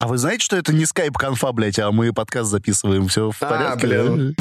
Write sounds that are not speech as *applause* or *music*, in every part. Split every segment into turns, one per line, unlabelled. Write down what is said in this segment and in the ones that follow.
А вы знаете, что это не скайп-конфа, блядь, а мы подкаст записываем? Все в
А,
порядке?
блин.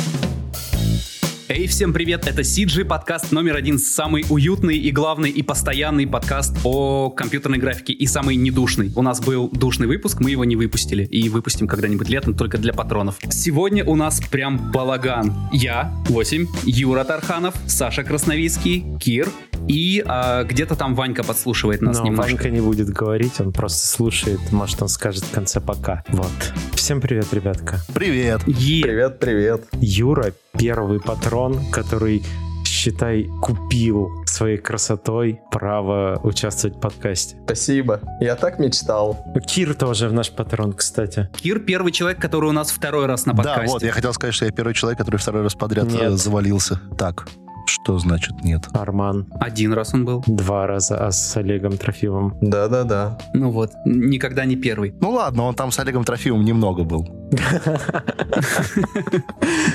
Эй, всем привет! Это CG подкаст номер один, самый уютный и главный и постоянный подкаст о компьютерной графике и самый недушный. У нас был душный выпуск, мы его не выпустили и выпустим когда-нибудь летом только для патронов. Сегодня у нас прям балаган. Я, 8, Юра Тарханов, Саша Красновицкий, Кир и а, где-то там Ванька подслушивает нас
Но
немножко.
Ванька не будет говорить, он просто слушает. Может, он скажет в конце пока. Вот. Всем привет, ребятка.
Привет.
Е.
Привет, привет.
Юра — первый патрон, который, считай, купил своей красотой право участвовать в подкасте.
Спасибо. Я так мечтал.
Кир тоже наш патрон, кстати.
Кир первый человек, который у нас второй раз на
Да,
подкасте.
вот, я хотел сказать, что я первый человек, который второй раз подряд
Нет.
э, завалился. Так, что значит нет?
Арман
Один раз он был.
два раза, а с Олегом Трофимовым.
Да-да-да.
Ну вот, никогда не первый.
Ну ладно, он там с Олегом Трофимовым немного был. *laughs*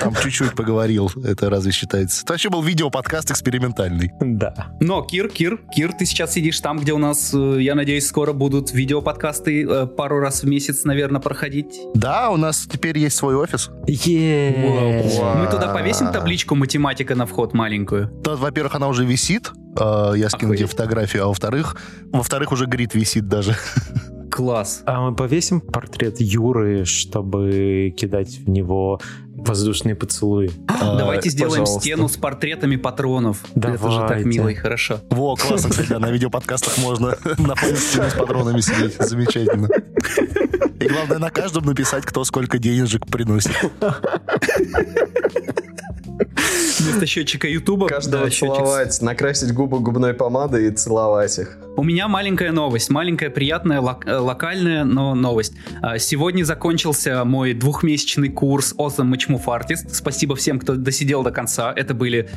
Там чуть-чуть поговорил, это разве считается? Это вообще был видео-подкаст экспериментальный.
Да.
Но, Кир, Кир, Кир, ты сейчас сидишь там, где у нас, э, я надеюсь, скоро будут видеоподкасты э, пару раз в месяц, наверное, проходить.
Да, у нас теперь есть свой офис.
Мы туда повесим табличку математика на вход маленькую.
То, во-первых, она уже висит, э, я скину тебе фотографию, а во-вторых, во-вторых, уже грид висит даже. *laughs*
Класс.
А мы повесим портрет Юры, чтобы кидать в него воздушные поцелуи.
А,
Давайте сделаем
пожалуйста.
стену с портретами патронов. Это же так
Давайте.
мило и хорошо.
Во, классно, кстати, да, на видеоподкастах можно *laughs* на фоне стены с патронами сидеть. Замечательно. И главное, на каждом написать, кто сколько денежек приносит.
Вместо счетчика Ютуба.
Каждого
да, счетчик
целовать, накрасить губы губной помадой и целовать их.
У меня маленькая новость, маленькая, приятная, лок- э, локальная, но новость. А, Сегодня закончился мой двухмесячный курс Awesome Matchmove Artist. Спасибо всем, кто досидел до конца. Это были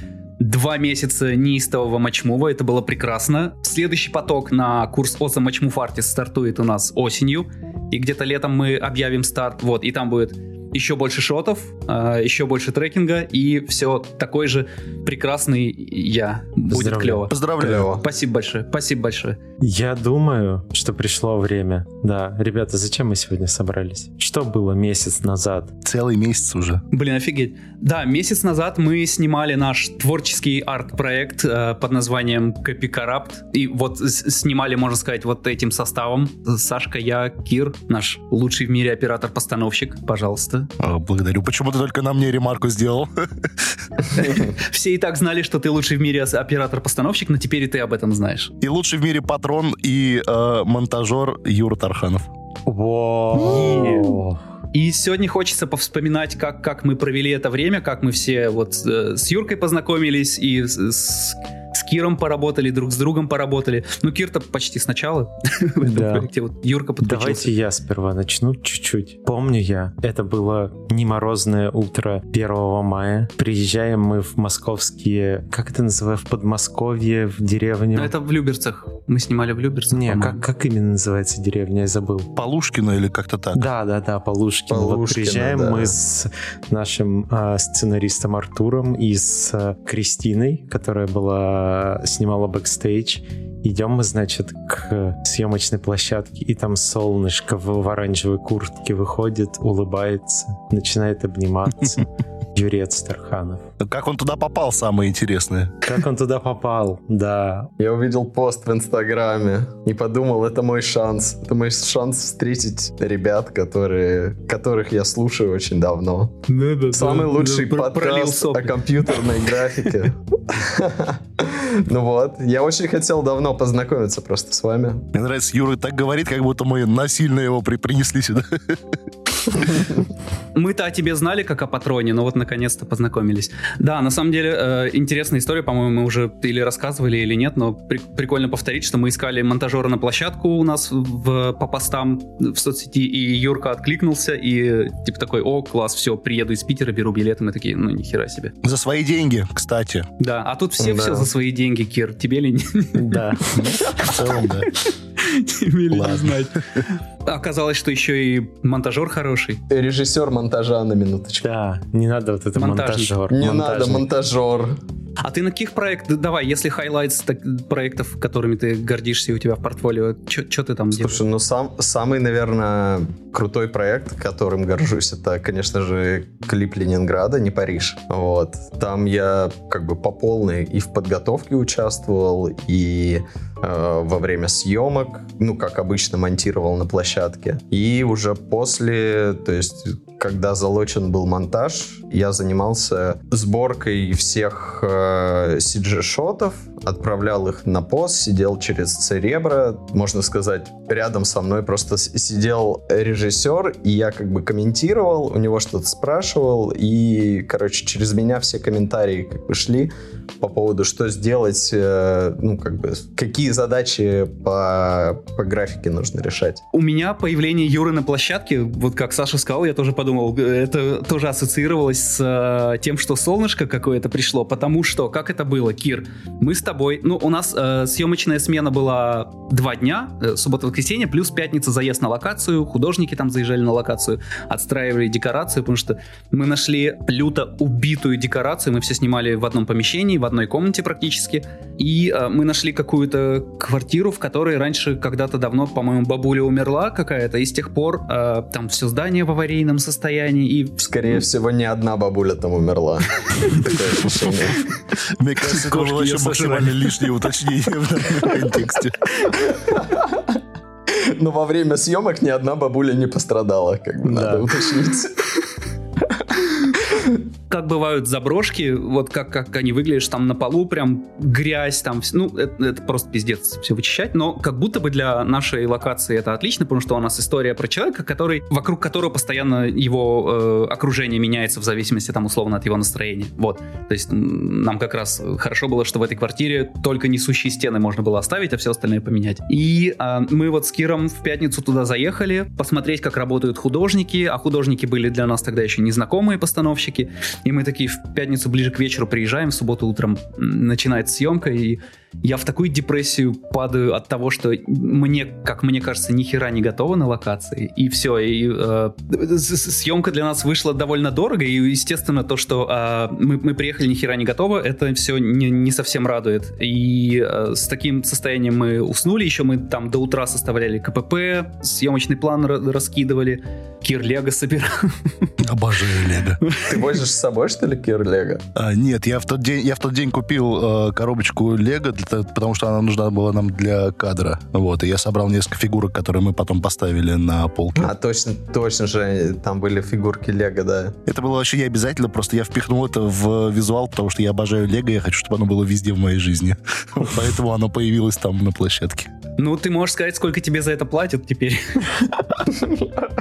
два месяца неистового матчмува, это было прекрасно. Следующий поток на курс Matchmove Artist стартует у нас осенью, и где-то летом мы объявим старт, вот, и там будет еще больше шотов, а, еще больше трекинга, и все такой же прекрасный я. Будет клево.
Поздравляю.
Спасибо большое, спасибо большое.
Я думаю, что пришло время. Да, ребята, зачем мы сегодня собрались? Что было месяц назад?
Целый месяц уже.
Блин, офигеть. Да, месяц назад мы снимали наш творческий арт-проект э, под названием Copy Corrupt. И вот снимали, можно сказать, вот этим составом. Сашка, я, Кир, наш лучший в мире оператор-постановщик. Пожалуйста.
А, Благодарю. Почему ты только на мне ремарку сделал? *laughs*
Все и так знали, что ты лучший в мире ос- оператор-постановщик, но теперь и ты об этом знаешь.
И лучший в мире патрон и э, монтажер Юра Тарханов.
Вау.
И сегодня хочется повспоминать, как, как мы провели это время, как мы все вот э, с Юркой познакомились и с- с Киром поработали, друг с другом поработали. Ну, Кир-то почти сначала *laughs* в этом
Да.
проекте. Вот Юрка подключился.
Давайте я сперва начну чуть-чуть. Помню я, это было не морозное утро 1 мая. Приезжаем мы в московские, как это называется, в Подмосковье, в деревню.
Ну, это в Люберцах. Мы снимали в Люберцах,
Не, как, как именно называется деревня, я забыл.
Полушкина или как-то так?
Да, да, да, Полушкин. вот
Полушкино,
приезжаем
да.
мы с нашим а, сценаристом Артуром и с а, Кристиной, которая была снимала бэкстейдж. Идем мы, значит, к съемочной площадке, и там солнышко в, в оранжевой куртке выходит, улыбается, начинает обниматься. *laughs* Юрец Тарханов.
Как он туда попал, самое интересное.
Как он туда попал? Да.
Я увидел пост в Инстаграме и подумал, это мой шанс. Это мой шанс встретить ребят, которые, которых я слушаю очень давно. Самый лучший
Пр- пролил
подкаст о компьютерной графике. Ну вот, я очень хотел давно познакомиться просто с вами.
Мне нравится, Юра так говорит, как будто мы насильно его при- принесли сюда.
Мы-то о тебе знали, как о патроне, но вот наконец-то познакомились. Да, на самом деле, э, интересная история, по-моему, мы уже или рассказывали, или нет, но при- прикольно повторить, что мы искали монтажера на площадку у нас в, по постам в соцсети, и Юрка откликнулся, и типа такой, о, класс, все, приеду из Питера, беру билеты, мы такие, ну, нихера себе.
За свои деньги, кстати.
Да, а тут все
Да.
все за свои деньги, Кир, тебе ли не,
Да.
В целом, да.
Тебе ли не
Ладно.
знать? Оказалось, что еще и монтажер хороший.
Режиссер монтажа на минуточку.
Да, не надо вот это монтажер.
Не надо монтажер.
А ты на каких проектах, давай, если highlights проектов, которыми ты гордишься у тебя в портфолио, что ты там
делаешь? Слушай, ну сам, самый, наверное, крутой проект, которым горжусь, это, конечно же, клип Ленинграда, не Париж. Вот. Там я как бы по полной и в подготовке участвовал, и во время съемок, ну, как обычно, монтировал на площадке. И уже после, то есть когда залочен был монтаж, я занимался сборкой всех э, CG-шотов, отправлял их на пост, сидел через Церебро, можно сказать, рядом со мной просто сидел режиссер, и я как бы комментировал, у него что-то спрашивал, и, короче, через меня все комментарии как бы шли по поводу, что сделать, э, ну, как бы, какие задачи по, по графике нужно решать.
У меня появление Юры на площадке, вот как Саша сказал, я тоже подумал, это тоже ассоциировалось с э, тем, что солнышко какое-то пришло, потому что, как это было, Кир, мы с тобой, ну, у нас э, съемочная смена была два дня, э, суббота-воскресенье, плюс пятница заезд на локацию, художники там заезжали на локацию, отстраивали декорацию, потому что мы нашли люто убитую декорацию, мы все снимали в одном помещении, в одной комнате практически, и э, мы нашли какую-то квартиру, в которой раньше когда-то давно, по-моему, бабуля умерла какая-то, и с тех пор э, там все здание в аварийном состоянии, и...
Скорее всего, не одна бабуля там умерла. *laughs*
Мне кажется, это было еще максимально лишнее уточнение в контексте.
Но во время съемок ни одна бабуля не пострадала, как бы надо уточнить
как бывают заброшки, вот как, как они выглядят, там на полу прям грязь, там, ну, это, это просто пиздец все вычищать, но как будто бы для нашей локации это отлично, потому что у нас история про человека, который, вокруг которого постоянно его э, окружение меняется в зависимости, там, условно, от его настроения, вот, то есть нам как раз хорошо было, что в этой квартире только несущие стены можно было оставить, а все остальное поменять. И э, мы вот с Киром в пятницу туда заехали, посмотреть, как работают художники, а художники были для нас тогда еще незнакомые постановщики, и мы такие в пятницу ближе к вечеру приезжаем, в субботу утром начинается съемка, и я в такую депрессию падаю от того, что мне, как мне кажется, ни хера не готова на локации. И все, и э, съемка для нас вышла довольно дорого, и, естественно, то, что э, мы, мы приехали ни хера не готово, это все не, не совсем радует. И э, с таким состоянием мы уснули, еще мы там до утра составляли КПП, съемочный план раскидывали, Кир Лего собирал.
Обожаю Лего.
Ты возишь с собой, что ли, Кир Лего?
А, нет, я в тот день, я в тот день купил э, коробочку Лего потому что она нужна была нам для кадра. Вот, и я собрал несколько фигурок, которые мы потом поставили на полке.
А точно, точно же, там были фигурки Лего, да.
Это было вообще не обязательно, просто я впихнул это в визуал, потому что я обожаю Лего, я хочу, чтобы оно было везде в моей жизни. *laughs* Поэтому оно появилось там на площадке.
Ну, ты можешь сказать, сколько тебе за это платят теперь?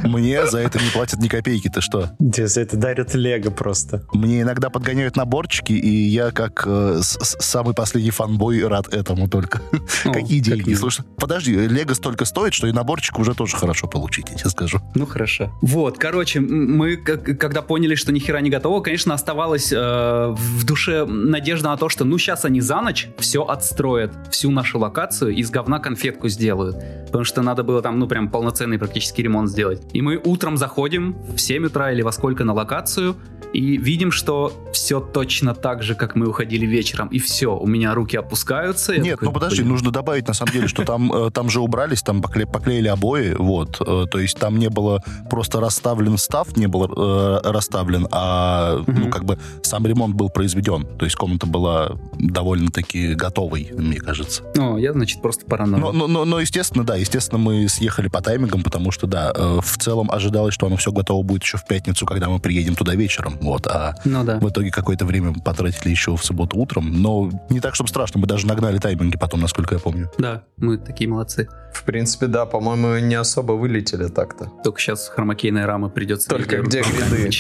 Мне за это не платят ни копейки, ты что?
Тебе за это дарят Лего просто.
Мне иногда подгоняют наборчики, и я как э, самый последний фанбой рад этому только. *laughs* О, Какие деньги? Как Слушай, подожди, Лего столько стоит, что и наборчик уже тоже хорошо получить, я тебе скажу.
Ну, хорошо. Вот, короче, мы когда поняли, что ни хера не готово, конечно, оставалась э, в душе надежда на то, что ну сейчас они за ночь все отстроят, всю нашу локацию из говна конфетку сделают. Потому что надо было там, ну, прям полноценный практически ремонт сделать. И мы утром заходим в 7 утра или во сколько на локацию, и видим, что все точно так же, как мы уходили вечером. И все, у меня руки опускаются.
Нет, такой, ну подожди, блин. нужно добавить на самом деле, что там, э, там же убрались, там покле, поклеили обои, вот. Э, то есть там не было просто расставлен став, не был э, расставлен, а ну как бы сам ремонт был произведен. То есть комната была довольно-таки готовой, мне кажется.
Ну, я, значит, просто параноик.
Но, но, но, но, естественно, да, естественно, мы съехали по таймингам, потому что, да, в целом ожидалось, что оно все готово будет еще в пятницу, когда мы приедем туда вечером. Вот, а ну, да. в итоге какое-то время потратили еще в субботу утром. Но не так, чтобы страшно, мы даже нагнали тайминги потом, насколько я помню.
Да, мы такие молодцы.
В принципе, да, по-моему, не особо вылетели так-то.
Только сейчас хромакейная рама придется...
Только где гриды?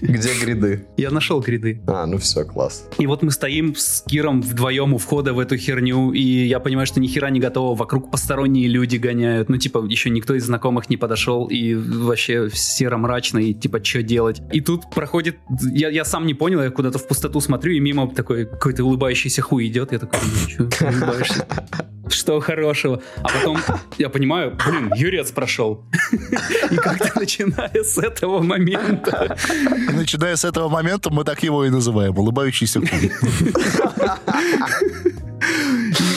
Где гриды?
Я нашел гриды.
А, ну все, класс.
И вот мы стоим с Киром вдвоем у входа в эту херню, и я понимаю, что ни хера не готово, вокруг посторонние люди гоняют, ну, типа, еще никто из знакомых не подошел, и вообще серо-мрачно, и типа, что делать? И тут проходит я, я сам не понял, я куда-то в пустоту смотрю, и мимо такой какой-то улыбающийся хуй идет. Я такой, ну, что улыбаешься? Что хорошего? А потом я понимаю, блин, Юрец прошел. *laughs* И как-то начиная с этого момента...
И начиная с этого момента мы так его и называем, улыбающийся. *laughs*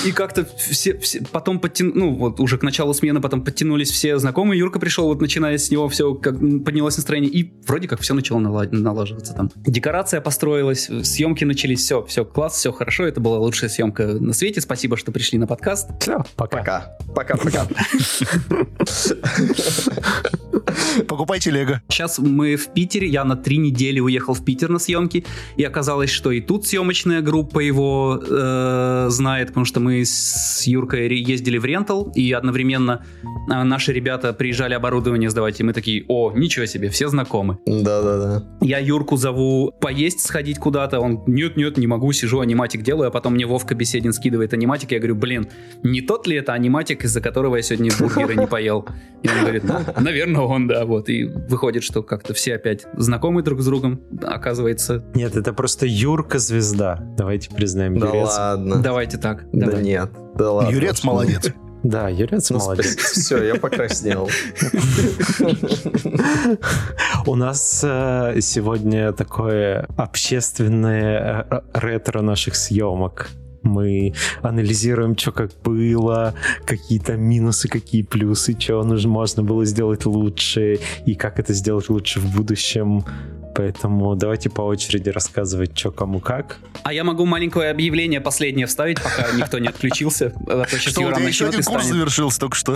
И, и как-то все, все потом подтянули, ну, вот уже к началу смены потом подтянулись все знакомые. Юрка пришел, вот начиная с него все как поднялось настроение, и вроде как все начало налад, налаживаться там. Декорация построилась, съемки начались, все, все, класс, все хорошо, это была лучшая съемка на свете. Спасибо, что пришли на подкаст.
Все, пока.
Пока. Пока-пока.
Покупайте Лего.
Сейчас мы в Питере, я на три недели уехал в Питер на съемки, и оказалось, что и тут съемочная группа его э, знает, потому что мы с Юркой ездили в рентал, и одновременно э, наши ребята приезжали оборудование сдавать, и мы такие, о, ничего себе, все знакомы.
Да-да-да.
Я Юрку зову поесть, сходить куда-то, он, нет-нет, не могу, сижу, аниматик делаю, а потом мне Вовка Беседин скидывает аниматик, я говорю, блин, не тот ли это аниматик, из-за которого я сегодня бургеры не поел? И он говорит, ну, наверное, он, да, вот. И выходит, что как-то все опять знакомы друг с другом, оказывается.
Нет, это просто Юрка звезда. Давайте признаем.
Да ладно.
Давайте так.
Да
давай.
нет. Да ладно.
Юрец молодец. *laughs*
Да, Юрец
Ну,
молодец.
Все, я покраснел. *laughs*
У нас э, сегодня такое общественное э, ретро наших съемок. Мы анализируем, что как было, какие-то минусы, какие плюсы, что нужно, можно было сделать лучше, и как это сделать лучше в будущем. Поэтому давайте по очереди рассказывать, что кому как.
А я могу маленькое объявление последнее вставить, пока никто не отключился. А то сейчас
Что,
Юра
тебя еще один курс завершился только что.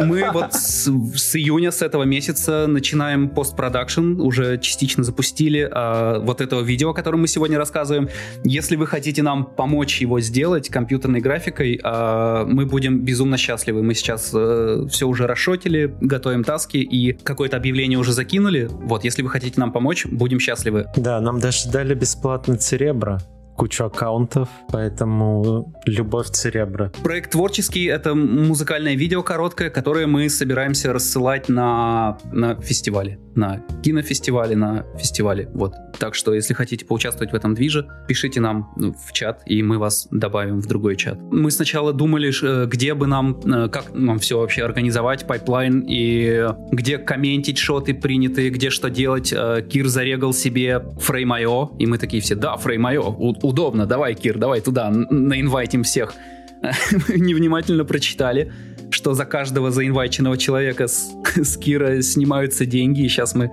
Мы вот с, с июня, с этого месяца начинаем постпродакшн, уже частично запустили а, вот этого видео, о котором мы сегодня рассказываем. Если вы хотите нам помочь его сделать компьютерной графикой, а, мы будем безумно счастливы. Мы сейчас все уже расшотили, готовим таски и какое-то объявление уже закинули. Вот, если вы хотите нам помочь, будем счастливы.
Да, нам даже дали бесплатно Cerebro, кучу аккаунтов, поэтому любовь Церебро.
Проект творческий — это музыкальное видео короткое, которое мы собираемся рассылать на, на фестивале, на кинофестивале, на фестивале. Вот. Так что, если хотите поучаствовать в этом движе, пишите нам ну, в чат, и мы вас добавим в другой чат. Мы сначала думали, э, где бы нам, э, как нам все вообще организовать, пайплайн, и где комментить шоты принятые, где что делать. Э, Кир зарегал себе Frame.io, и мы такие все, да, у- удобно, давай, Кир, давай туда, наинвайтим всех. *laughs* Мы невнимательно прочитали, что за каждого заинвайченного человека с, с Кира снимаются деньги, и сейчас мы...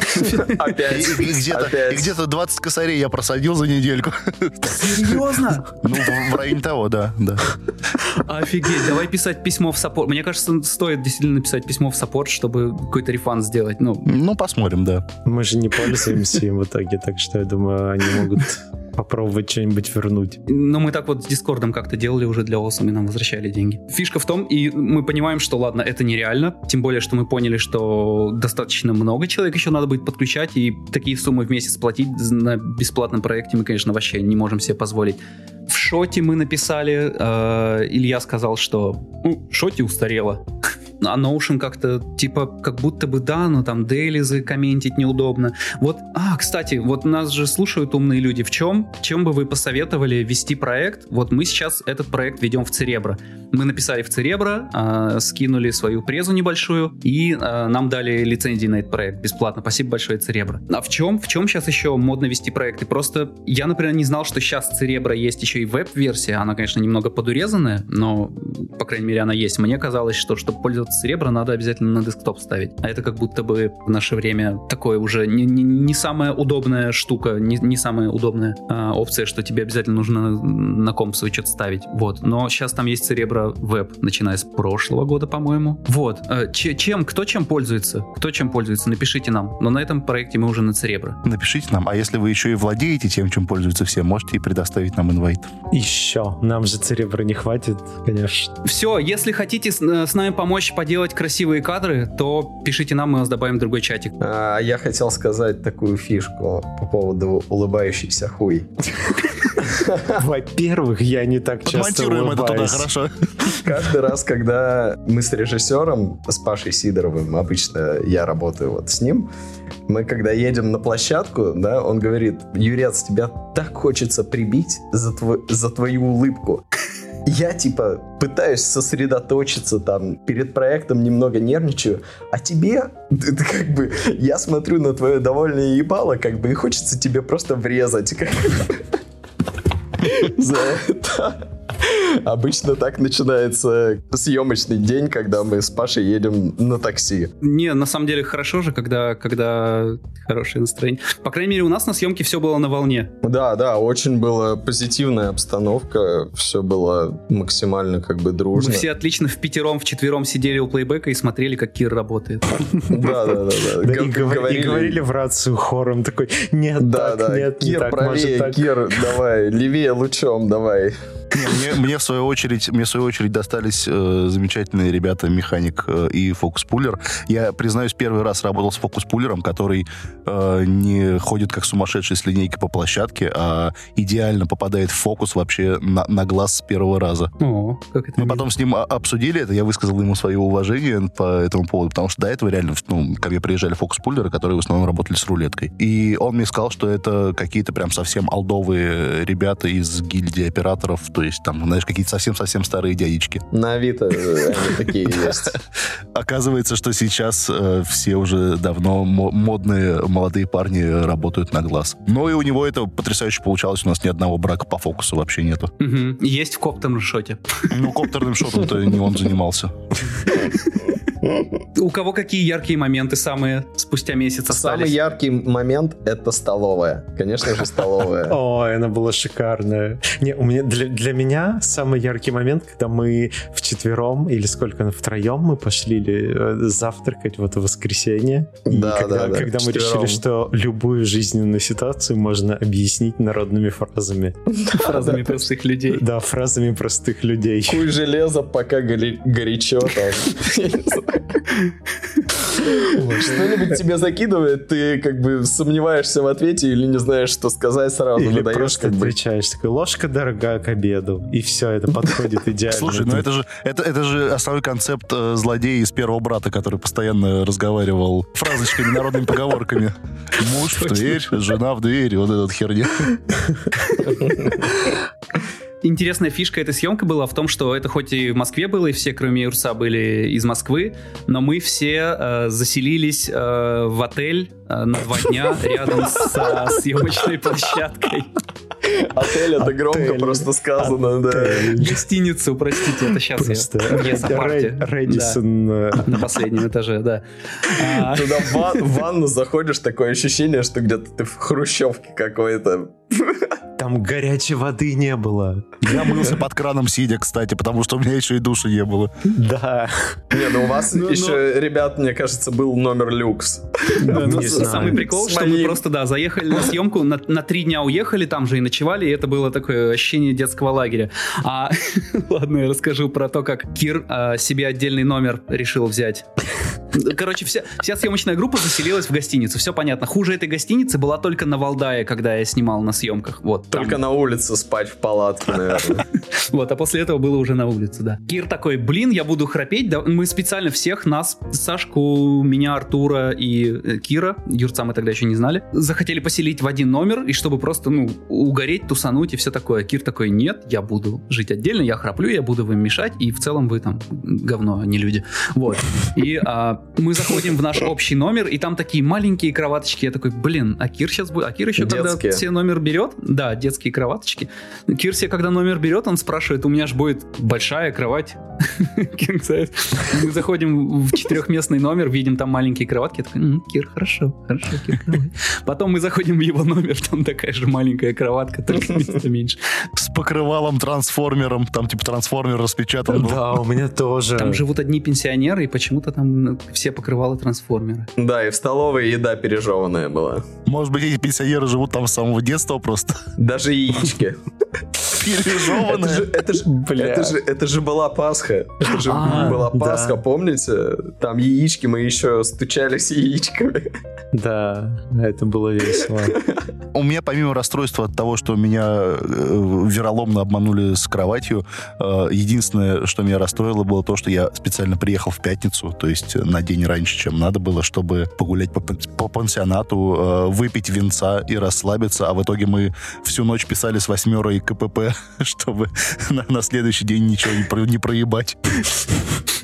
*laughs*
Опять.
и где-то, и где-то 20 косарей я просадил за недельку.
Серьезно? *laughs*
Ну, в, в районе того, да, да.
Офигеть, давай писать письмо в саппорт. Мне кажется, стоит действительно написать письмо в саппорт, чтобы какой-то refund сделать. Ну,
Ну, посмотрим, да.
Мы же не пользуемся им в итоге, так что я думаю, они могут попробовать что-нибудь вернуть.
Но мы так вот с Дискордом как-то делали уже для Осом, и нам возвращали деньги. Фишка в том, и мы понимаем, что ладно, это нереально, тем более, что мы поняли, что достаточно много человек еще надо будет подключать, и такие суммы в месяц платить на бесплатном проекте мы, конечно, вообще не можем себе позволить. В шоте мы написали, э, Илья сказал, что ну, шоте устарело. *laughs* А Notion как-то, типа, как будто бы да, но там дейлизы комментить неудобно. Вот, а, кстати, вот нас же слушают умные люди. В чем? Чем бы вы посоветовали вести проект? Вот мы сейчас этот проект ведем в Церебро. Мы написали в Церебро, э, скинули свою презу небольшую, и э, нам дали лицензии на этот проект бесплатно. Спасибо большое, Церебро. А в чем? В чем сейчас еще модно вести проекты? Просто я, например, не знал, что сейчас Церебро есть еще и веб-версия. Она, конечно, немного подурезанная, но, по крайней мере, она есть. Мне казалось, что, чтобы пользоваться Церебро, надо обязательно на десктоп ставить. А это как будто бы в наше время такое уже не, не, не самая удобная штука, не, не самая удобная а, опция, что тебе обязательно нужно на комп свой что-то ставить. Вот. Но сейчас там есть Церебро веб, начиная с прошлого года, по-моему. Вот. Э, че- чем, кто чем пользуется? Кто чем пользуется? Напишите нам. Но на этом проекте мы уже на Церебро.
Напишите нам, а если вы еще и владеете тем, чем пользуются все, можете и предоставить нам инвайт.
Еще. Нам же Церебра не хватит, конечно.
Все, если хотите с, э, с нами помочь поделать красивые кадры, то пишите нам, мы вас добавим в другой чатик.
А, Я хотел сказать такую фишку по поводу улыбающийся хуй. *laughs*
Во-первых, я не так часто
Подмонтируем это туда,
улыбаюсь.
хорошо.
Каждый раз, когда мы с режиссером, с Пашей Сидоровым, обычно я работаю вот с ним, мы когда едем на площадку, да, он говорит, Юрец, тебя так хочется прибить за, тво- за твою улыбку. Я, типа, пытаюсь сосредоточиться там, перед проектом немного нервничаю, а тебе, *laughs* ты, как бы, я смотрю на твое довольное ебало, как бы, и хочется тебе просто врезать. как бы. *laughs* За это. Обычно так начинается съемочный день, когда мы с Пашей едем на такси.
Не, на самом деле хорошо же, когда, когда хорошее настроение. По крайней мере, у нас на съемке все было на волне.
Да, да, очень была позитивная обстановка, все было максимально как бы дружно.
Мы все отлично в пятером, в четвером сидели у плейбека и смотрели, как Кир работает. *laughs*
Да, да, да,
и, говор- и
говорили-
в рацию хором такой, нет,
Да,
так,
да,
нет, не
Кир
так,
правее. Кир, давай, левее лучом, давай.
Не, мне, мне в свою очередь, мне в свою очередь достались э, замечательные ребята, механик э, и фокус-пулер. Я, признаюсь, первый раз работал с фокус-пулером, который э, не ходит как сумасшедший с линейкой по площадке, а идеально попадает в фокус вообще на, на глаз с первого раза.
О, как это
Мы
мило.
потом с ним о- обсудили это, я высказал ему свое уважение по этому поводу, потому что до этого реально, ну, ко мне приезжали фокус-пулеры, которые в основном работали с рулеткой. И он мне сказал, что это какие-то прям совсем алдовые ребята из гильдии операторов, то есть там, знаешь, какие-то совсем-совсем старые дядечки.
На Авито э, они такие *laughs* есть.
Оказывается, что сейчас э, все уже давно мо- модные молодые парни работают на глаз. Ну и у него это потрясающе получалось, у нас ни одного брака по фокусу вообще нету.
Есть в коптерном шоте.
Ну, коптерным шотом-то не он занимался. *laughs*
У кого какие яркие моменты самые спустя месяц
Самый
остались?
яркий момент — это столовая. Конечно же, столовая. *laughs*
Ой, она была шикарная. Не, у меня для, для меня самый яркий момент, когда мы вчетвером или сколько, ну, втроем мы пошли э, завтракать в это воскресенье. И
Да,
когда,
да, да,
когда мы
вчетвером.
решили, что любую жизненную ситуацию можно объяснить народными фразами.
Фразами простых людей.
Да, фразами простых людей.
Куй железо, пока горячо там. *laughs* Что-нибудь тебе закидывает, ты как бы сомневаешься в ответе или не знаешь, что сказать, сразу
Или
выдаешь
просто
как бы.
отвечаешь, такой, ложка дорога к обеду. И все, это подходит идеально.
Слушай, ну это же, это, это же основной концепт э, злодея из первого брата, который постоянно разговаривал фразочками, народными поговорками. Муж в дверь, жена в дверь, вот эта вот херня. *laughs*
Интересная фишка этой съемки была в том, что это хоть и в Москве было, и все, кроме Юрца, были из Москвы, но мы все э, заселились э, в отель э, на два дня *laughs* рядом со съемочной площадкой.
Отель это громко просто сказано, да.
Гостиницу, простите, это сейчас я
Рэдисон, э,
на последнем этаже, да. А,
Туда в ванну заходишь, такое ощущение, что где-то ты в хрущевке какой-то.
Там горячей воды не было.
Я мылся под краном сидя, кстати, потому что у меня еще и души не было.
Да.
Не, ну у вас
Ну,
еще, ребят, мне кажется, был номер люкс.
Ну, самый прикол, что мы просто, да, заехали на съемку, на, на три дня уехали, там же и ночевали, и это было такое ощущение детского лагеря. А, *laughs* ладно, я расскажу про то, как Кир а, себе отдельный номер решил взять. Короче, вся, вся съемочная группа заселилась в гостиницу, все понятно. Хуже этой гостиницы была только на Валдае, когда я снимал на съемках. Вот, там.
Только на улице спать в палатке, наверное. *laughs*
Вот, а после этого было уже на улице, да. Кир такой, блин, я буду храпеть. Мы специально всех, нас, Сашку, меня, Артура и э, Кира, Юрца мы тогда еще не знали, захотели поселить в один номер, и чтобы просто, ну, угореть, тусануть и все такое. Кир такой, нет, я буду жить отдельно, я храплю, я буду вам мешать, и в целом вы там говно, а не люди. Вот. И а, мы заходим в наш общий номер, и там такие маленькие кроваточки. Я такой, блин, а Кир сейчас будет... А Кир еще когда
Детские.
все номер берет, да, детские кроваточки, Кир себе, когда номер берет, он спрашивает, у меня же будет большая кровать. *laughs* Мы заходим в четырехместный номер, видим там маленькие кроватки. Я такой, «М, Кир, хорошо, хорошо, Кир, кровать». Потом мы заходим в его номер, там такая же маленькая кроватка, только места меньше.
С покрывалом, трансформером, там типа трансформер распечатан был.
Да, у меня тоже.
Там живут одни пенсионеры, и почему-то там все покрывалы трансформеры.
Да, и в столовой еда пережеванная была.
Может быть, эти пенсионеры живут там с самого детства просто.
Даже яички. Пережеванная. Это же, это же, это же была Пасха. Это же а, была Пасха, помните? Там яички, мы еще стучались яичками.
Да, это было весело.
У меня помимо расстройства от того, что меня э, вероломно обманули с кроватью, э, единственное, что меня расстроило, было то, что я специально приехал в пятницу, то есть на день раньше, чем надо было, чтобы погулять по, по пансионату, э, выпить венца и расслабиться, а в итоге мы всю ночь писали с восьмерой КПП, *laughs* чтобы на, на следующий день ничего не, про, не проебать.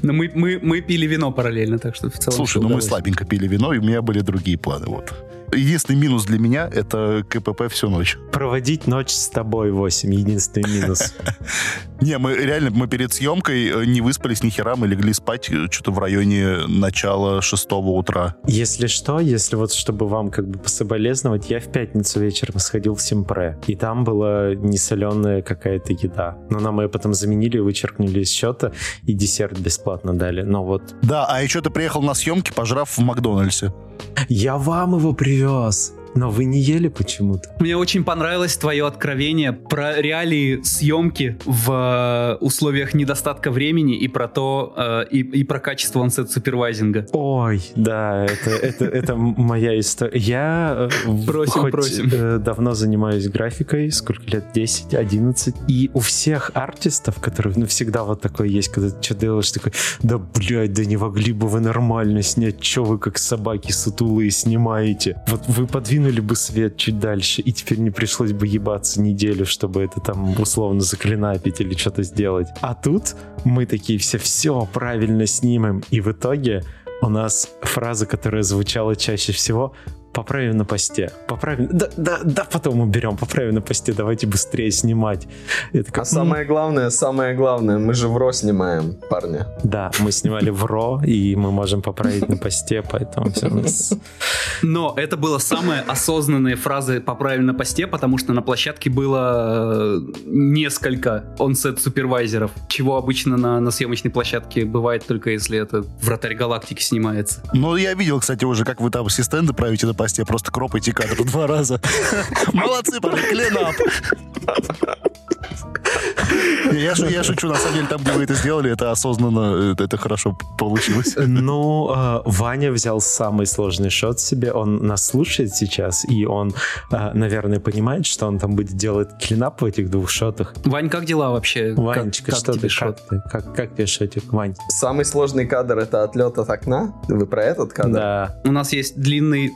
Но мы, мы, мы пили вино параллельно, так что в целом...
Слушай, ну мы слабенько пили вино, и у меня были другие планы, вот. Единственный минус для меня — это КПП всю ночь.
Проводить ночь с тобой 8. Единственный минус. *laughs*
Не, мы реально, мы перед съемкой э, не выспались ни хера, мы легли спать э, что-то в районе начала шестого утра.
Если что, если вот чтобы вам как бы пособолезновать, я в пятницу вечером сходил в Симпре, и там была несоленая какая-то еда. Но нам ее потом заменили, вычеркнули из счета, и десерт бесплатно дали. Но вот...
Да, а еще ты приехал на съемки, пожрав в Макдональдсе.
Я вам его привез. Но вы не ели почему-то.
Мне очень понравилось твое откровение про реалии съемки в э, условиях недостатка времени и про то, э, и, и про качество онсет супервайзинга.
Ой, да, это, это, это моя история. Я
э, просим, хоть просим.
давно занимаюсь графикой, сколько лет, 10, 11, и у всех артистов, которые, ну, всегда вот такое есть, когда ты что делаешь, такой, да, блядь, да не могли бы вы нормально снять, что вы как собаки сутулые снимаете? Вот вы подвинули подвинули бы свет чуть дальше, и теперь не пришлось бы ебаться неделю, чтобы это там условно заклинапить или что-то сделать. А тут мы такие все, все правильно снимем, и в итоге у нас фраза, которая звучала чаще всего, поправим на посте, поправим, да, да, да, потом уберем, поправим на посте, давайте быстрее снимать.
такой, а самое главное, самое главное, мы же в РО снимаем, парни.
Да, мы снимали в РО, и мы можем поправить на посте, поэтому все.
Но это была самая осознанная фраза «поправим на посте», потому что на площадке было э, несколько онсет супервайзеров, чего обычно на, на съемочной площадке бывает только если это «Вратарь галактики» снимается.
Ну, я видел, кстати, уже, как вы там ассистенты правите на посте, посте, просто кропайте кадр два раза. *laughs* Молодцы, парни, клинап. Я, я шучу, на самом деле, там, где вы это сделали, это осознанно, это, это хорошо получилось.
Ну, э, Ваня взял самый сложный шот себе, он нас слушает сейчас, и он, э, наверное, понимает, что он там будет делать клинап в этих двух шотах.
Вань, как дела вообще?
Ванечка,
как,
что
как
ты, шот? Как, как, как тебе шотик, Вань?
Самый сложный кадр — это отлет от окна? Вы про этот кадр?
Да. У нас есть длинный,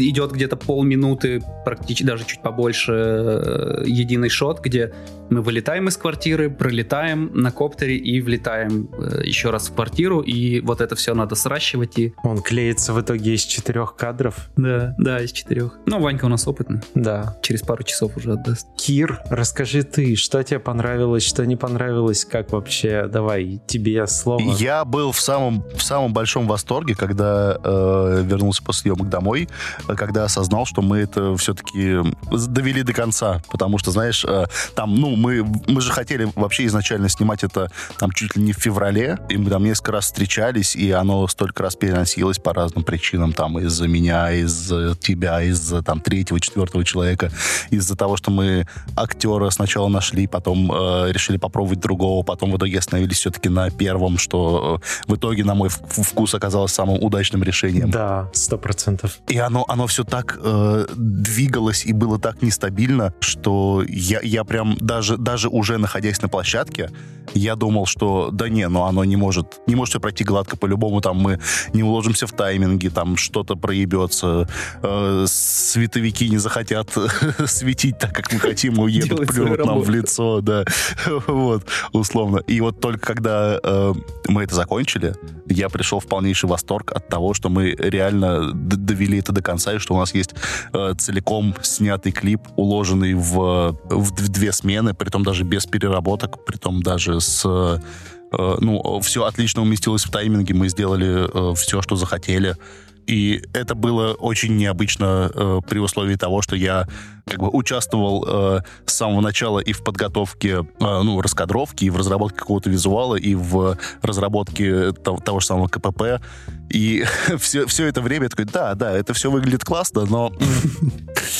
идет где-то полминуты, практически даже чуть побольше, э, единый шот, где мы вылетаем из квартиры, пролетаем на коптере и влетаем э, еще раз в квартиру, и вот это все надо сращивать. И...
Он клеится в итоге из четырех кадров?
Да, да, из четырех. Ну, Ванька у нас опытный.
Да.
Через пару часов уже отдаст.
Кир, расскажи ты, что тебе понравилось, что не понравилось, как вообще, давай, тебе слово.
Я был в самом, в самом большом восторге, когда э, вернулся после съемок домой, когда осознал, что мы это все-таки довели до конца, потому что, знаешь, э, там, ну, мы, мы же хотели вообще изначально снимать это там чуть ли не в феврале, и мы там несколько раз встречались, и оно столько раз переносилось по разным причинам, там, из-за меня, из-за тебя, из-за там третьего, четвертого человека, из-за того, что мы актера сначала нашли, потом э, решили попробовать другого, потом в итоге остановились все-таки на первом, что э, в итоге, на мой вкус, оказалось самым удачным решением.
Да, сто процентов.
И оно, оно все так э, двигалось и было так нестабильно, что я, я прям даже даже, уже находясь на площадке, я думал, что да не, но оно не может, не может все пройти гладко, по-любому там мы не уложимся в тайминги, там что-то проебется, э, световики не захотят *laughs* светить так, как мы хотим, уедут, плюнут нам в лицо, да, *laughs* вот, условно. И вот только когда э, мы это закончили, я пришел в полнейший восторг от того, что мы реально довели это до конца, и что у нас есть э, целиком снятый клип, уложенный в, в две смены, при том даже без переработок, при том даже с э, ну, все отлично уместилось в тайминге, мы сделали э, все, что захотели. И это было очень необычно э, при условии того, что я как бы участвовал э, с самого начала и в подготовке, э, ну, раскадровки, и в разработке какого-то визуала, и в разработке того, того же самого КПП. И *laughs* все, все это время я такой, да, да, это все выглядит классно, но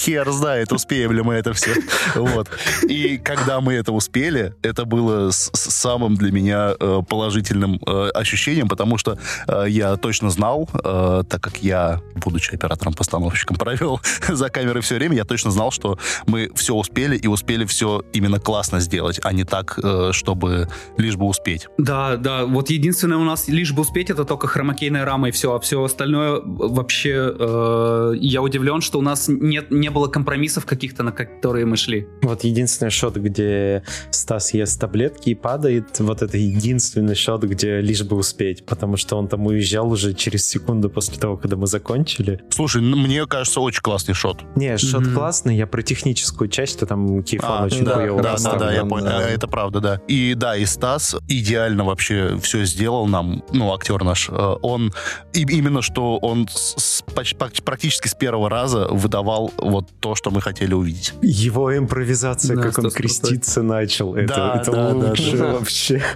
хер знает, успеем ли мы это все. Вот. И когда мы это успели, это было самым для меня э, положительным э, ощущением, потому что э, я точно знал, так как я, будучи оператором-постановщиком, *laughs* провел за камерой все время, я точно знал, что мы все успели и успели все именно классно сделать, а не так, чтобы лишь бы успеть.
Да, да, вот единственное у нас лишь бы успеть, это только хромакейная рама и все, а все остальное вообще э, я удивлен, что у нас нет, не было компромиссов каких-то, на которые мы шли.
Вот единственный шот, где Стас ест таблетки и падает, вот это единственный шот, где лишь бы успеть, потому что он там уезжал уже через секунду после того, когда мы закончили.
Слушай, мне кажется, очень классный шот.
Не, шот mm-hmm. классный, я про техническую часть, то там Кейфон а, очень
да, хуево Да, да, да, я понял, да. это правда, да. И да, и Стас идеально вообще все сделал нам, ну, актер наш, э, он именно что он с, практически с первого раза выдавал вот то, что мы хотели увидеть.
Его импровизация, да, как он креститься начал, это, да, это да, лучше да, да. вообще. *laughs*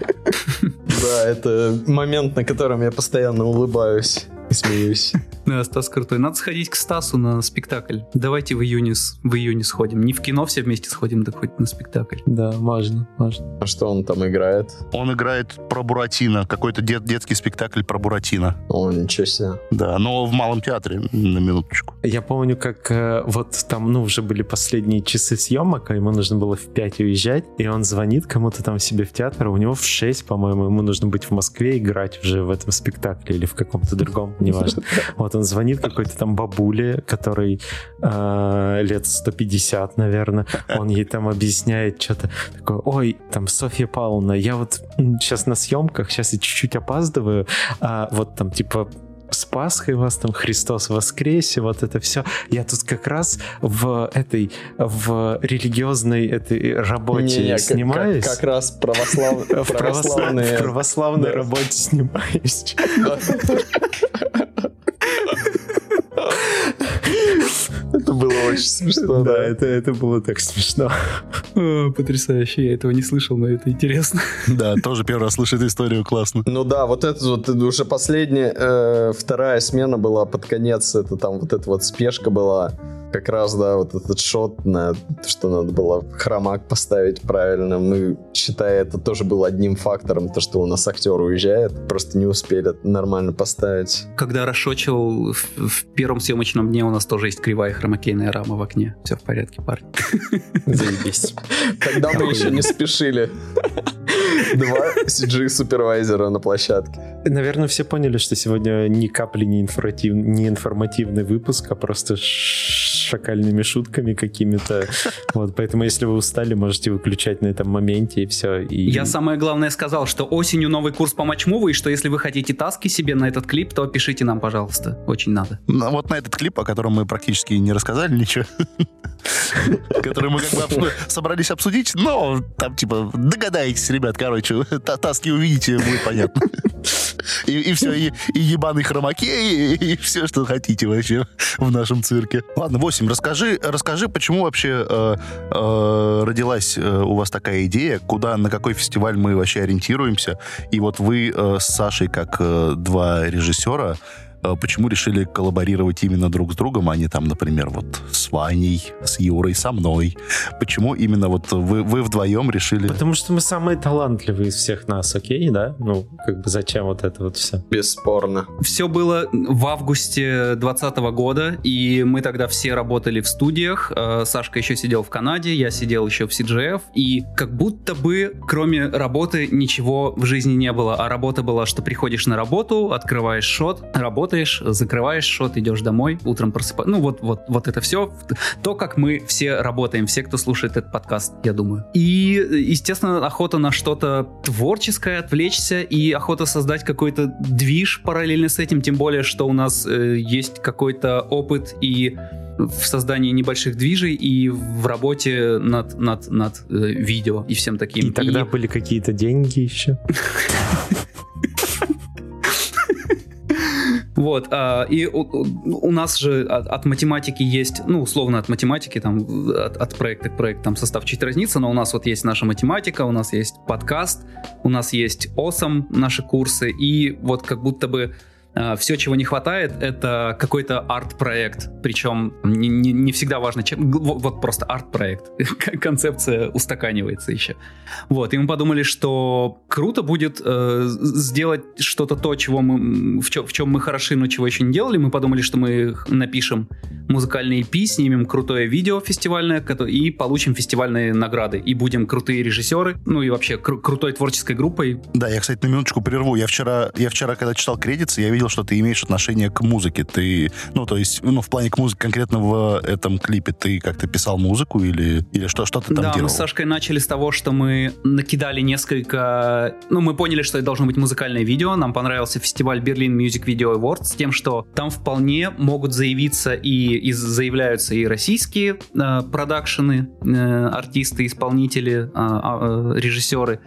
Да, это момент, на котором я постоянно улыбаюсь смеюсь.
Да, Стас крутой. Надо сходить к Стасу на спектакль. Давайте в июне, в июне сходим. Не в кино все вместе сходим, да хоть на спектакль.
Да, важно, важно.
А что он там играет?
Он играет про Буратино. Какой-то дет, детский спектакль про Буратино.
О, ничего себе.
Да, но в Малом театре, на минуточку.
Я помню, как э, вот там, ну, уже были последние часы съемок, а ему нужно было в 5 уезжать, и он звонит кому-то там себе в театр, а у него в 6, по-моему, ему нужно быть в Москве играть уже в этом спектакле или в каком-то другом неважно. *laughs* Вот он звонит какой-то там бабуле, который э, лет 150, наверное. Он ей там объясняет что-то такое, ой, там, Софья Павловна, я вот сейчас на съемках, сейчас я чуть-чуть опаздываю, а вот там, типа, с Пасхой вас там Христос воскресе, вот это все. Я тут как раз в этой, в религиозной этой работе не, не, снимаюсь.
Как, как, раз православ... *laughs*
в православной, православной работе снимаюсь. *laughs* *laughs*
Это было очень *laughs* смешно.
Да, это, это было так смешно.
Потрясающе, я этого не слышал, но это интересно. *laughs*
Да, тоже первый раз слышу эту историю, классно.
Ну да, вот это вот уже последняя, э, вторая смена была под конец, это там вот эта вот спешка была как раз, да, вот этот шот на то, что надо было хромак поставить правильно. Мы, считая, это тоже был одним фактором, то, что у нас актер уезжает, просто не успели нормально поставить.
Когда расшочил в, в первом съемочном дне у нас тоже есть кривая хромакейная рама в окне. Все в порядке, парни. *laughs*
Заебись. Тогда мы еще не спешили. Два CG-супервайзера на площадке.
Наверное, все поняли, что сегодня ни капли не, информатив... не информативный выпуск, а просто шакальными шутками какими-то. Вот, поэтому, если вы устали, можете выключать на этом моменте и все. И...
Я самое главное сказал, что осенью новый курс по матчмуву, и что если вы хотите таски себе на этот клип, то пишите нам, пожалуйста. Очень надо.
Ну, вот на этот клип, о котором мы практически не рассказали ничего, *laughs* который мы как бы собрались обсудить, но там типа догадаетесь, ребят, короче, таски увидите, будет понятно. И, и все, и, и ебаный хромакей, и, и все, что хотите вообще в нашем цирке. Ладно, 8, расскажи, расскажи, почему вообще э, э, родилась э, у вас такая идея, куда, на какой фестиваль мы вообще ориентируемся, и вот вы э, с Сашей, как э, два режиссера, почему решили коллаборировать именно друг с другом, а не там, например, вот с Ваней, с Юрой, со мной? Почему именно вот вы, вы вдвоем решили?
Потому что мы самые талантливые из всех нас, окей, да? Ну, как бы зачем вот это вот все?
Бесспорно.
Все было в августе 2020 года, и мы тогда все работали в студиях. Э, Сашка еще сидел в Канаде, я сидел еще в CGF, и как будто бы кроме работы ничего в жизни не было, а работа была, что приходишь на работу, открываешь шот, работаешь, работаешь, закрываешь шот, идешь домой, утром просыпаешься. Ну, вот, вот, вот это все. То, как мы все работаем, все, кто слушает этот подкаст, я думаю. И, естественно, охота на что-то творческое, отвлечься, и охота создать какой-то движ параллельно с этим, тем более, что у нас э, есть какой-то опыт и в создании небольших движей и в работе над, над, над э, видео и всем таким.
И тогда и... были какие-то деньги еще. *laughs*
Вот, а, и у, у нас же от, от математики есть, ну, условно от математики, там, от, от проекта к проекту там состав чуть разнится, но у нас вот есть наша математика, у нас есть подкаст, у нас есть ОСАМ, наши курсы, и вот как будто бы все, чего не хватает, это какой-то арт-проект. Причем не, не, не всегда важно, чем... Вот просто арт-проект. *laughs* Концепция устаканивается еще. Вот, и мы подумали, что круто будет э, сделать что-то то, чего мы, в, чем, в чем мы хороши, но чего еще не делали. Мы подумали, что мы напишем музыкальные EP, снимем крутое видео фестивальное и получим фестивальные награды. И будем крутые режиссеры, ну и вообще кру- крутой творческой группой.
Да, я, кстати, на минуточку прерву. Я вчера, я вчера, когда читал кредиты, я видел видел, что ты имеешь отношение к музыке. Ты, ну, то есть, ну, в плане к музыке конкретно в этом клипе ты как-то писал музыку или, или что, что ты там
да,
делал?
мы с Сашкой начали с того, что мы накидали несколько... Ну, мы поняли, что это должно быть музыкальное видео. Нам понравился фестиваль Berlin Music Video Awards с тем, что там вполне могут заявиться и, и заявляются и российские э, продакшены, э, артисты, исполнители, э, э, режиссеры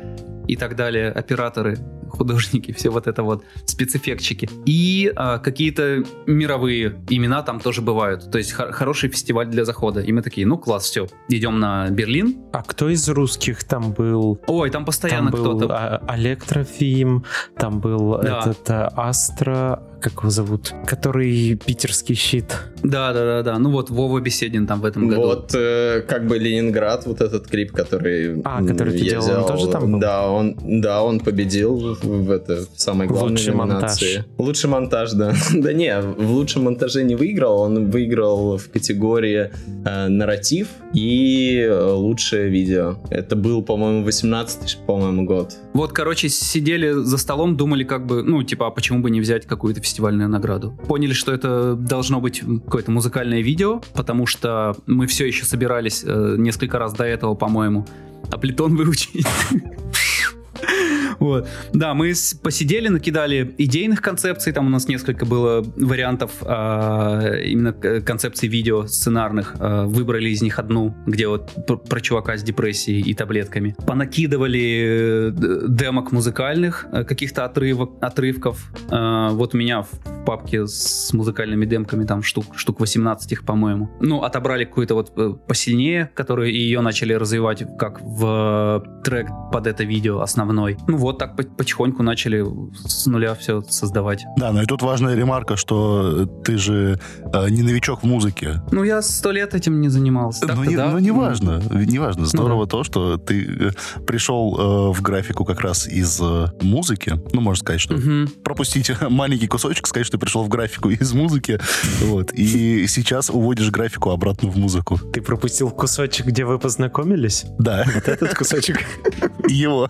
и так далее, операторы художники, все вот это вот, спецэффектчики. И а, какие-то мировые имена там тоже бывают. То есть хор- хороший фестиваль для захода. И мы такие, ну класс, все, идем на Берлин.
А кто из русских там был?
Ой, там постоянно
там
кто-то.
А- Олег Трофим, там был
Да.
этот а, Астра, как его зовут? Который питерский щит.
Да, да, да, да. Ну вот Вова Беседин там в этом году.
Вот э, как бы Ленинград, вот этот клип, который
А, который ты
я
делал, он
взял,
тоже там был?
Да, он, да, он победил в, в это в самой главной
Лучший
номинации.
монтаж.
Лучший монтаж, да. *laughs* да не, в лучшем монтаже не выиграл, он выиграл в категории э, нарратив и э, лучшее видео. Это был, по-моему, 18 по-моему, год.
Вот, короче, сидели за столом, думали как бы, ну, типа, а почему бы не взять какую-то фестивальную награду. Поняли, что это должно быть какое-то музыкальное видео, потому что мы все еще собирались э, несколько раз до этого, по-моему, Аплетон выучить. *laughs* Вот. Да, мы посидели, накидали идейных концепций, там у нас несколько было вариантов а, именно концепций видео сценарных, А, выбрали из них одну, где вот пр- про чувака с депрессией и таблетками. Понакидывали э, демок музыкальных, э, каких-то отрывок, отрывков. А, Вот у меня в папке с музыкальными демками там штук, штук 18 их, по-моему. Ну, отобрали какую-то вот э, посильнее, которую ее начали развивать как в э, трек под это видео основной. Ну вот так по- потихоньку начали с нуля все создавать.
Да, но и тут важная ремарка, что ты же э, не новичок в музыке.
Ну, я сто лет этим не занимался.
Ну, не,
да.
ну, неважно, неважно. Здорово
да.
то, что ты э, пришел э, в графику как раз из э, музыки. Ну, можно сказать, что
Мгм.
пропустить *laughs* маленький кусочек, сказать, что ты пришел в графику из музыки, вот, и сейчас уводишь графику обратно в музыку.
Ты пропустил кусочек, где вы познакомились?
Да,
Вот этот кусочек. *laughs*
его.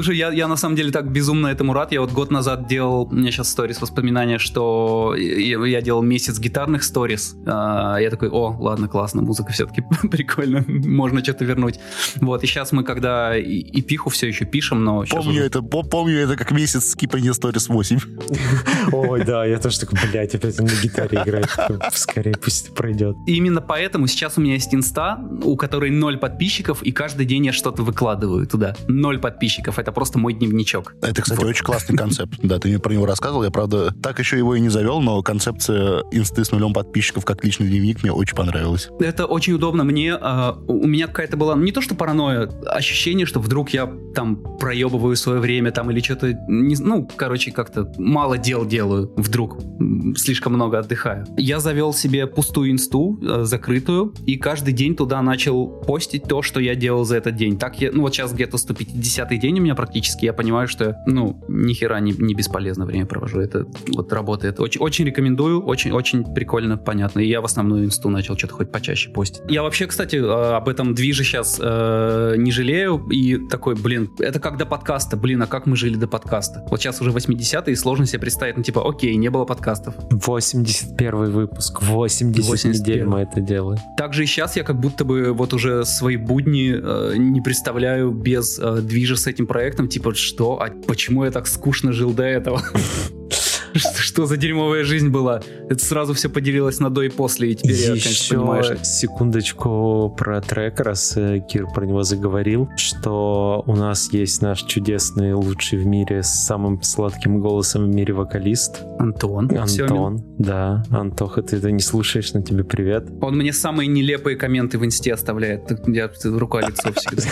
Слушай, я, я на самом деле так безумно этому рад. Я вот год назад делал, у меня сейчас сторис воспоминания, что я, я делал месяц гитарных сторис. А, я такой, о, ладно, классно, музыка все-таки *laughs* прикольно, можно что-то вернуть. Вот, и сейчас мы когда и, и пиху все еще пишем, но
Помню
уже-
это, по- помню это как месяц скипания Stories 8. *laughs*
Ой, да, я тоже такой, блядь, опять на гитаре играет. Такой, Скорее пусть это пройдет.
И именно поэтому сейчас у меня есть инста, у которой ноль подписчиков, и каждый день я что-то выкладываю туда. Ноль подписчиков, это просто мой дневничок.
Это, кстати, очень классный *laughs* концепт. Да, ты мне про него рассказывал. Я, правда, так еще его и не завел, но концепция инсты с нулем подписчиков как личный дневник мне очень понравилась.
Это очень удобно. Мне а, у меня какая-то была не то что паранойя, ощущение, что вдруг я там проебываю свое время там или что-то, ну, короче, как-то мало дел делаю вдруг, слишком много отдыхаю. Я завел себе пустую инсту, э, закрытую, и каждый день туда начал постить то, что я делал за этот день. Так я, ну вот сейчас где-то 150 день у меня практически, я понимаю, что ну, ни хера не, не бесполезно время провожу. Это вот работает. Очень, очень рекомендую, очень, очень прикольно, понятно. И я в основную инсту начал что-то хоть почаще постить. Я вообще, кстати, э, об этом движе сейчас не жалею. И такой, блин, это как до подкаста. Блин, а как мы жили до подкаста? Вот сейчас уже 80-е, и сложно себе представить, ну, типа, окей, не было подкастов.
81 выпуск, 80 недель
81.
мы это делаем.
Также и сейчас я как будто бы вот уже свои будни э, не представляю без э, движа с этим проектом. Типа, что? А почему я так скучно жил до этого? *laughs* Что, за дерьмовая жизнь была? Это сразу все поделилось на до и после, и теперь я, конечно,
Еще
понимаешь.
секундочку про трек, раз э, Кир про него заговорил, что у нас есть наш чудесный, лучший в мире, с самым сладким голосом в мире вокалист.
Антон. Семин.
Антон, да. Антоха, ты это не слушаешь, но тебе привет.
Он мне самые нелепые комменты в инсте оставляет. Я рука-лицо всегда.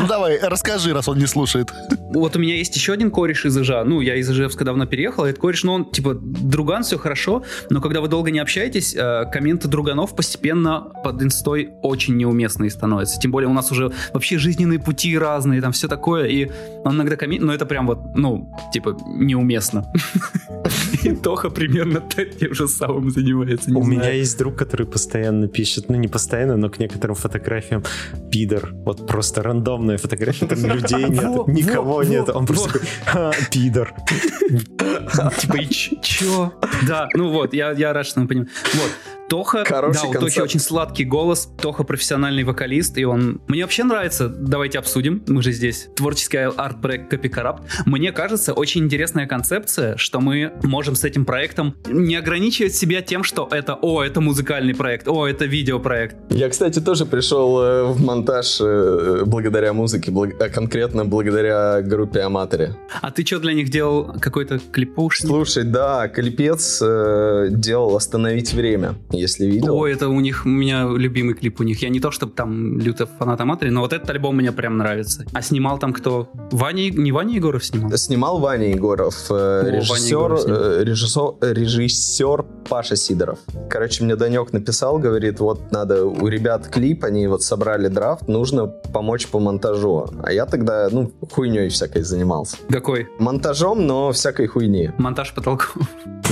Ну давай, расскажи, раз он не слушает.
Вот у меня есть еще один кореш из Ижа. Ну, я из Ижевска давно переехал. И Этот кореш, ну, он, типа, друган, все хорошо, но когда вы долго не общаетесь, э, комменты друганов постепенно под инстой очень неуместные становятся. Тем более у нас уже вообще жизненные пути разные, там все такое, и он иногда коммент... Ну, это прям вот, ну, типа, неуместно. *laughs* И Тоха примерно тем же самым занимается.
У меня есть друг, который постоянно пишет, ну не постоянно, но к некоторым фотографиям пидор. Вот просто рандомная фотография, там людей *laughs* нет, никого нет. Он просто такой, «Ха, пидор. *laughs*
Типа, и чё? *laughs* Да, ну вот, я, я рад, что мы понимаем. Вот. Тоха,
Хороший
да, у Тохи
концепт.
очень сладкий голос, Тоха профессиональный вокалист, и он... Мне вообще нравится, давайте обсудим, мы же здесь, творческий арт-проект Копи Коррапт. Мне кажется, очень интересная концепция, что мы можем с этим проектом не ограничивать себя тем, что это, о, это музыкальный проект, о, это видеопроект.
Я, кстати, тоже пришел э, в монтаж э, благодаря музыке, благ- а конкретно благодаря группе Аматори.
А ты что для них делал? Какой-то клипуш?
Слушай, да, Клепец э, делал «Остановить время», если видел.
Ой, это у них, у меня любимый клип у них. Я не то, чтобы там люто фанат Аматори, но вот этот альбом мне прям нравится. А снимал там кто? Ваня, не Ваня Егоров снимал?
Снимал Ваня Егоров, э,
Ваня
режиссер,
Егоров снимал.
э, режиссер, режиссер Паша Сидоров. Короче, мне Данек написал, говорит, вот надо у ребят клип, они вот собрали драфт, нужно помочь по монтажу. А я тогда, ну, хуйней всякой занимался.
Какой?
Монтажом, но всякой хуйни.
Монтаж потолков.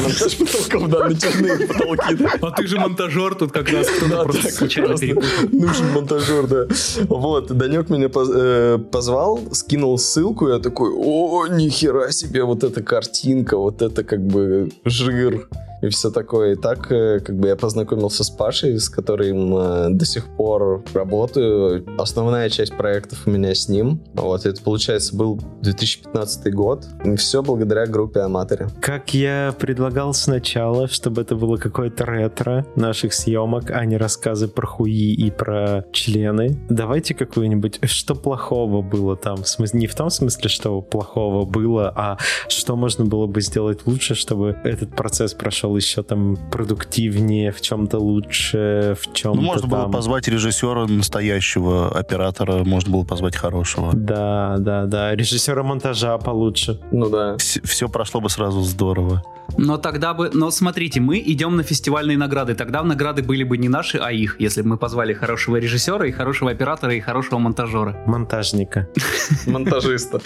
Монтаж потолков, да, натяжные потолки.
А ты же монтажер тут как раз. кто-то *laughs* просто случайно.
Нужен монтажер, да. Вот, Данек меня э, позвал, скинул ссылку, я такой, о, нихера себе, вот эта картинка, вот это как бы жир и все такое. И так э, как бы я познакомился с Пашей, с которым э, до сих пор работаю. Основная часть проектов у меня с ним. Вот, это, получается, был 2015 год. И все благодаря группе Аматори.
Как я предлагал сначала, чтобы это было какое-то ретро наших съемок, а не рассказы про хуи и про члены. Давайте какую-нибудь, что плохого было там. Не в том смысле, что плохого было, а что можно было бы сделать лучше, чтобы этот процесс прошел еще там продуктивнее, в чем-то лучше, в чем-то
Ну, можно было
там.
позвать режиссера настоящего, оператора, можно было позвать хорошего.
Да, да, да. Режиссера монтажа получше.
Ну да.
Все прошло бы сразу здорово.
Но тогда бы... Но смотрите, мы идем на фестивальные награды. Тогда награды были бы не наши, а их, если бы мы позвали хорошего режиссера и хорошего оператора и хорошего монтажера.
Монтажника.
Монтажиста.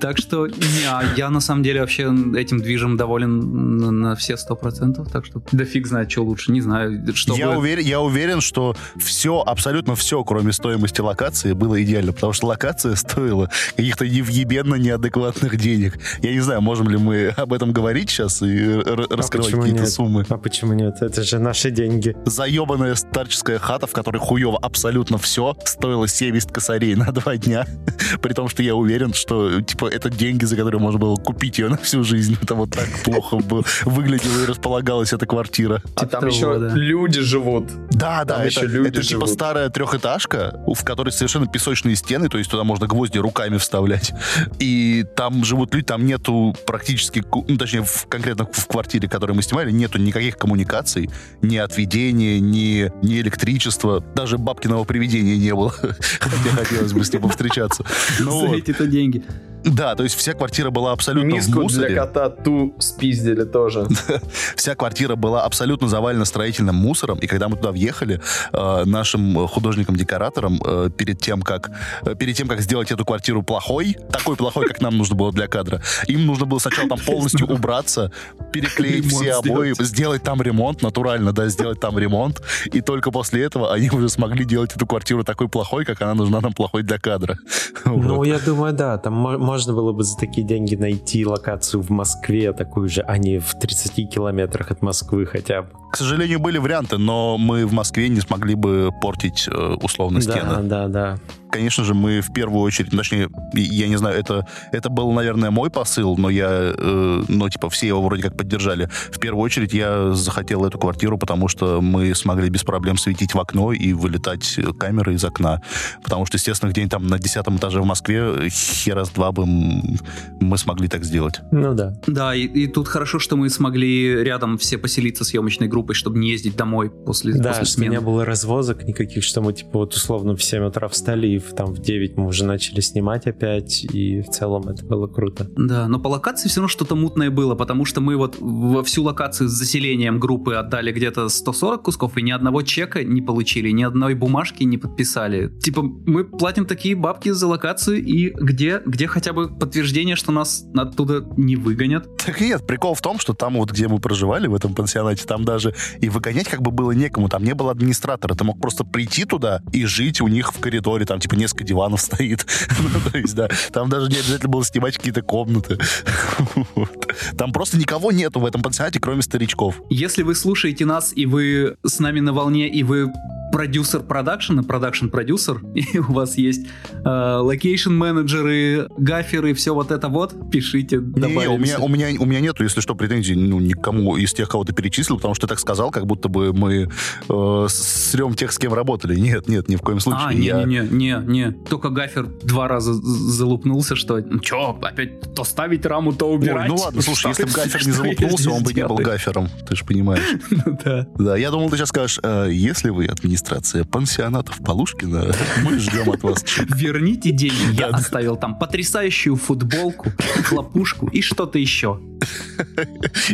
Так что не, а я на самом деле вообще этим движем доволен на, на все сто процентов. Так что да фиг знает, что лучше. Не знаю, что
Я
бы-
уверен, я уверен, что все, абсолютно все, кроме стоимости локации, было идеально, потому что локация стоила каких-то невъебенно неадекватных денег. Я не знаю, можем ли мы об этом говорить сейчас и р- раскрывать
почему
какие-то
нет?
суммы.
А почему нет? Это же наши деньги.
Заебанная старческая хата, в которой хуево абсолютно все, стоила 70 косарей на два дня. *laughs* При том, что я уверен, что типа это деньги, за которые можно было купить ее на всю жизнь. Это вот так плохо бы выглядела и располагалась эта квартира.
А
Типа
там еще люди живут.
Да, да, это, это типа старая трехэтажка, в которой совершенно песочные стены, то есть туда можно гвозди руками вставлять. И там живут люди, там нету практически, ну, точнее, в- конкретно в квартире, которую мы снимали, нету никаких коммуникаций, ни отведения, ни, ни электричества, даже бабкиного привидения не было, *laughs* хотя хотелось бы с ним повстречаться. Ну
За
вот.
эти-то деньги.
Да, то есть вся квартира была абсолютно в
Миску для
мусоре.
кота ту спиздили тоже. *laughs*
Вся квартира была абсолютно завалена строительным мусором, и когда мы туда въехали, э, нашим художникам-декораторам э, перед тем, как э, перед тем, как сделать эту квартиру плохой, такой плохой, как нам нужно было для кадра, им нужно было сначала там полностью убраться, переклеить
Ремонт
все обои,
сделать.
сделать там ремонт, натурально, да, сделать там ремонт, и только после этого они уже смогли делать эту квартиру такой плохой, как она нужна нам плохой для кадра. *laughs*
Ну,
Вот.
я думаю, да, там можно было бы за такие деньги найти локацию в Москве, такую же, а не в 30 километрах от Москвы хотя бы.
К сожалению, были варианты, но мы в Москве не смогли бы портить э, условно стены.
Да, да, да
конечно же, мы в первую очередь, ну, точнее, я не знаю, это, это был, наверное, мой посыл, но я, э, ну, типа, все его вроде как поддержали. В первую очередь я захотел эту квартиру, потому что мы смогли без проблем светить в окно и вылетать камеры из окна. Потому что, естественно, где-нибудь там на десятом этаже в Москве хера с два бы мы смогли так сделать.
Ну да.
Да, и, и тут хорошо, что мы смогли рядом все поселиться съемочной группой, чтобы не ездить домой после,
да,
после
смены. Да, не было развозок никаких, что мы, типа, вот условно в 7 утра встали и в, там в 9 мы уже начали снимать опять, и в целом это было круто.
Да, но по локации все равно что-то мутное было, потому что мы вот во всю локацию с заселением группы отдали где-то 140 кусков, и ни одного чека не получили, ни одной бумажки не подписали. Типа, мы платим такие бабки за локацию, и где, где хотя бы подтверждение, что нас оттуда не выгонят?
Так нет, прикол в том, что там вот, где мы проживали, в этом пансионате, там даже и выгонять как бы было некому, там не было администратора, ты мог просто прийти туда и жить у них в коридоре, там типа несколько диванов *laughs* стоит. ну, то есть, да, там даже не обязательно было снимать какие-то комнаты. *laughs* Там просто никого нету в этом пансионате, кроме старичков.
Если вы слушаете нас, и вы с нами на волне, и вы продюсер продакшена, продакшн-продюсер, *laughs* и у вас есть локейшн-менеджеры, гаферы, все вот это вот, пишите,
Не, не, у меня, у, меня, у меня нету, если что, претензий ну, никому из тех, кого ты перечислил, потому что ты так сказал, как будто бы мы э, срем тех, с кем работали. Нет, нет, ни в коем случае. А,
не-не-не, только гафер два раза залупнулся, что что, опять то ставить раму, то убирать.
Ой, ну ладно, слушай, если бы *laughs* гафер не залупнулся, он бы не был гафером, ты же понимаешь. *laughs* Ну да. Да, я думал, ты сейчас скажешь, «Э, если вы администратор администрация пансионатов Полушкина. Мы ждем от вас
Верните деньги. Я оставил там потрясающую футболку, хлопушку и что-то еще.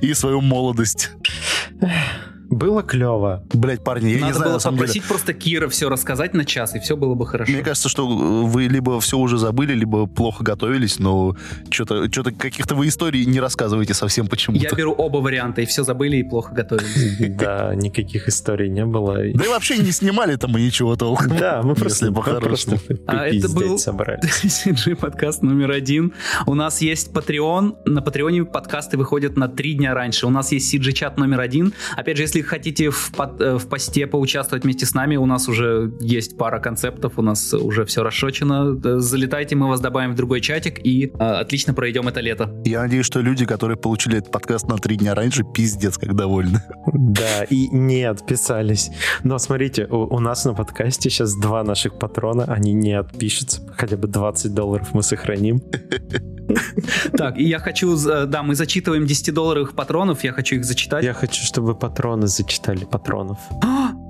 И свою молодость.
Было клево.
Блять, парни, я
Надо
не знаю,
было
на самом
попросить
деле.
просто Кира все рассказать на час, и все было бы хорошо.
Мне кажется, что вы либо все уже забыли, либо плохо готовились, но что-то что каких-то вы историй не рассказываете совсем почему-то.
Я беру оба варианта, и все забыли, и плохо готовились. *laughs*
Да, никаких историй не было.
Да и вообще не снимали-то мы ничего толком.
Да, мы просто просто *laughs*
А это был CG *laughs* подкаст номер один. У нас есть Patreon. На Патреоне подкасты выходят на три дня раньше. У нас есть CG чат номер один. Опять же, если хотите в, под, э, в посте поучаствовать вместе с нами, у нас уже есть пара концептов, у нас уже все расшочено. Э, залетайте, мы вас добавим в другой чатик и э, отлично пройдем это лето.
Я надеюсь, что люди, которые получили этот подкаст на три дня раньше, пиздец, как довольны. *laughs*
Да, и не отписались. Но смотрите, у, у нас на подкасте сейчас два наших патрона, они не отпишутся, хотя бы 20 долларов мы сохраним. *laughs* *laughs*
Так, и я хочу, да, мы зачитываем 10-долларовых патронов, я хочу их зачитать.
Я хочу, чтобы патроны зачитали патронов.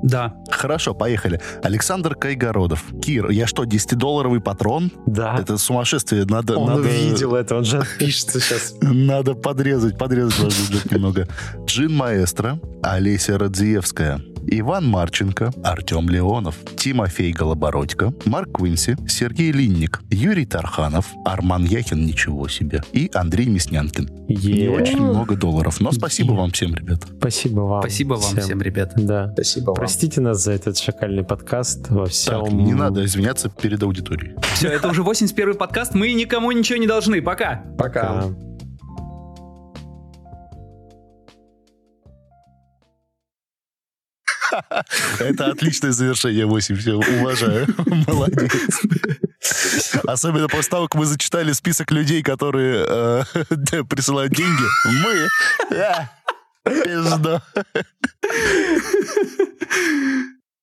Да.
Хорошо, поехали. Александр Кайгородов. Кир, я что, 10-долларовый патрон?
Да.
Это сумасшествие. Надо,
он
надо...
увидел это, он же отпишется сейчас. *laughs*
Надо подрезать, подрезать немного. Джин Маэстро, Олеся Радзиевская, Иван Марченко, Артем Леонов, Тимофей Голобородько, Марк Квинси, Сергей Линник, Юрий Тарханов, Арман Яхин, ничего себе, и Андрей Мяснянкин.
Yeah.
Не очень много долларов, но спасибо yeah. вам всем, ребят.
Спасибо вам.
Спасибо вам всем, всем ребят.
Да.
Спасибо вам.
Простите нас за этот шакальный подкаст во всем. Так,
не надо извиняться перед аудиторией.
Все, это уже 81 подкаст, мы никому ничего не должны. Пока.
Пока. Пока.
Это отличное завершение 8. Все, уважаю. Молодец. Особенно после того, как мы зачитали список людей, которые э, *laughs* присылают деньги. Мы... Э, пизда.